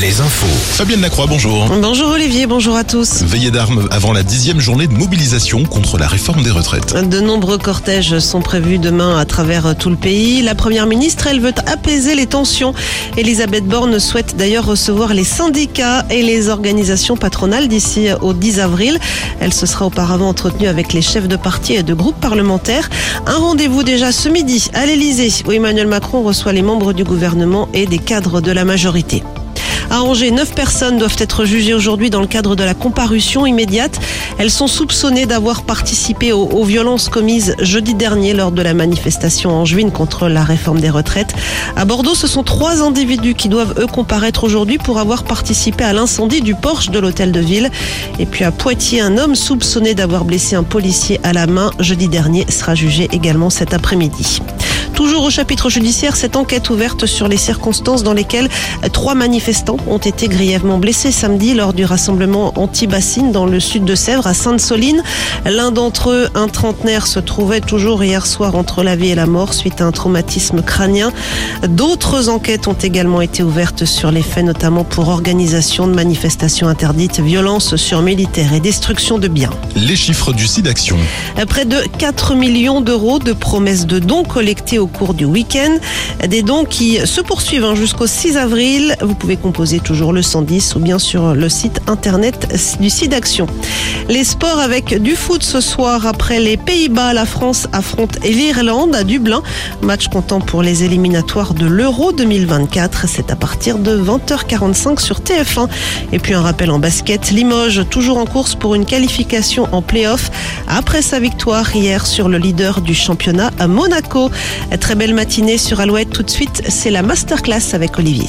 les infos. Fabienne Lacroix, bonjour. Bonjour Olivier, bonjour à tous. Veillée d'armes avant la dixième journée de mobilisation contre la réforme des retraites. De nombreux cortèges sont prévus demain à travers tout le pays. La première ministre, elle veut apaiser les tensions. Elisabeth Borne souhaite d'ailleurs recevoir les syndicats et les organisations patronales d'ici au 10 avril. Elle se sera auparavant entretenue avec les chefs de parti et de groupes parlementaires. Un rendez-vous déjà ce midi à l'Elysée où Emmanuel Macron reçoit les membres du gouvernement et des cadres de la majorité. À Angers, neuf personnes doivent être jugées aujourd'hui dans le cadre de la comparution immédiate. Elles sont soupçonnées d'avoir participé aux, aux, violences commises jeudi dernier lors de la manifestation en juin contre la réforme des retraites. À Bordeaux, ce sont trois individus qui doivent eux comparaître aujourd'hui pour avoir participé à l'incendie du Porsche de l'hôtel de ville. Et puis à Poitiers, un homme soupçonné d'avoir blessé un policier à la main jeudi dernier sera jugé également cet après-midi. Toujours au chapitre judiciaire, cette enquête ouverte sur les circonstances dans lesquelles trois manifestants ont été grièvement blessés samedi lors du rassemblement anti-bassine dans le sud de Sèvres à Sainte-Soline. L'un d'entre eux, un trentenaire, se trouvait toujours hier soir entre la vie et la mort suite à un traumatisme crânien. D'autres enquêtes ont également été ouvertes sur les faits, notamment pour organisation de manifestations interdites, violence sur militaires et destruction de biens. Les chiffres du SIDAction. Près de 4 millions d'euros de promesses de dons collectés au cours du week-end. Des dons qui se poursuivent jusqu'au 6 avril. Vous pouvez composer toujours le 110 ou bien sur le site internet du site d'action. Les sports avec du foot ce soir après les Pays-Bas, la France affronte l'Irlande à Dublin. Match comptant pour les éliminatoires de l'Euro 2024. C'est à partir de 20h45 sur TF1. Et puis un rappel en basket, Limoges toujours en course pour une qualification en play-off après sa victoire hier sur le leader du championnat à Monaco. Très belle matinée sur Alouette. Tout de suite, c'est la masterclass avec Olivier.